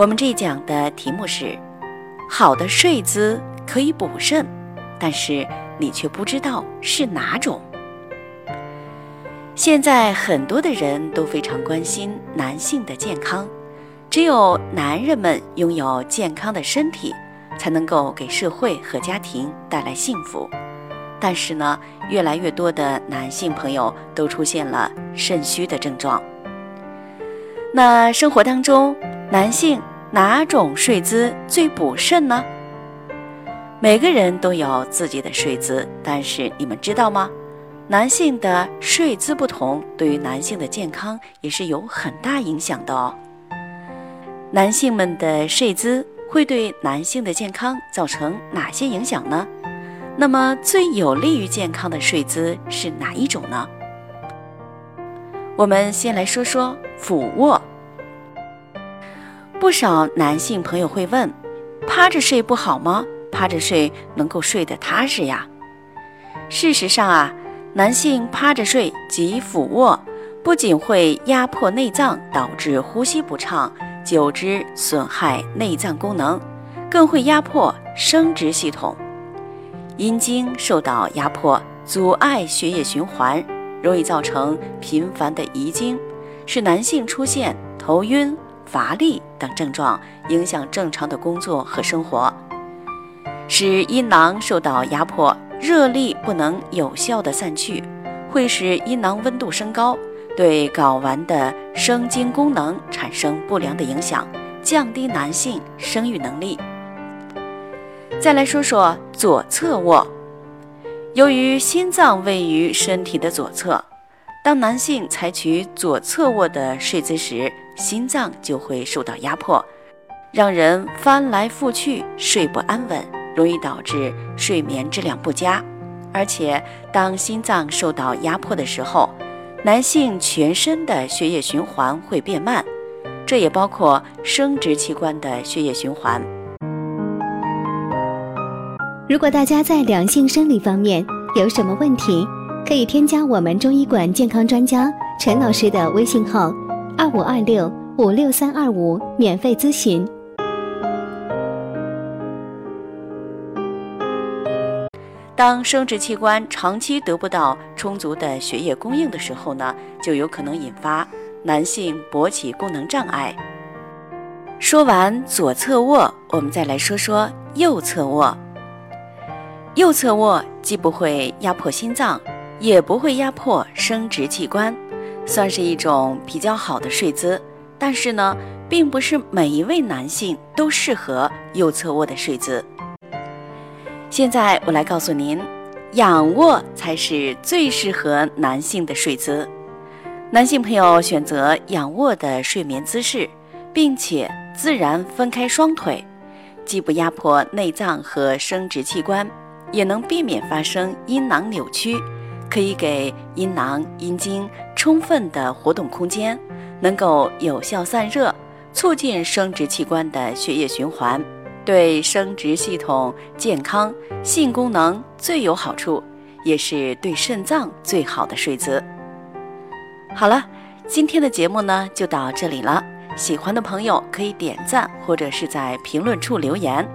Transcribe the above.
我们这一讲的题目是：好的睡姿可以补肾，但是你却不知道是哪种。现在很多的人都非常关心男性的健康，只有男人们拥有健康的身体，才能够给社会和家庭带来幸福。但是呢，越来越多的男性朋友都出现了肾虚的症状。那生活当中，男性哪种睡姿最补肾呢？每个人都有自己的睡姿，但是你们知道吗？男性的睡姿不同，对于男性的健康也是有很大影响的哦。男性们的睡姿会对男性的健康造成哪些影响呢？那么最有利于健康的睡姿是哪一种呢？我们先来说说俯卧。不少男性朋友会问：趴着睡不好吗？趴着睡能够睡得踏实呀。事实上啊，男性趴着睡及俯卧，不仅会压迫内脏，导致呼吸不畅，久之损害内脏功能，更会压迫生殖系统。阴茎受到压迫，阻碍血液循环，容易造成频繁的遗精，使男性出现头晕。乏力等症状影响正常的工作和生活，使阴囊受到压迫，热力不能有效的散去，会使阴囊温度升高，对睾丸的生精功能产生不良的影响，降低男性生育能力。再来说说左侧卧，由于心脏位于身体的左侧，当男性采取左侧卧的睡姿时，心脏就会受到压迫，让人翻来覆去睡不安稳，容易导致睡眠质量不佳。而且，当心脏受到压迫的时候，男性全身的血液循环会变慢，这也包括生殖器官的血液循环。如果大家在两性生理方面有什么问题，可以添加我们中医馆健康专家陈老师的微信号。二五二六五六三二五，免费咨询。当生殖器官长期得不到充足的血液供应的时候呢，就有可能引发男性勃起功能障碍。说完左侧卧，我们再来说说右侧卧。右侧卧既不会压迫心脏，也不会压迫生殖器官。算是一种比较好的睡姿，但是呢，并不是每一位男性都适合右侧卧的睡姿。现在我来告诉您，仰卧才是最适合男性的睡姿。男性朋友选择仰卧的睡眠姿势，并且自然分开双腿，既不压迫内脏和生殖器官，也能避免发生阴囊扭曲。可以给阴囊、阴茎充分的活动空间，能够有效散热，促进生殖器官的血液循环，对生殖系统健康、性功能最有好处，也是对肾脏最好的睡姿。好了，今天的节目呢就到这里了。喜欢的朋友可以点赞或者是在评论处留言。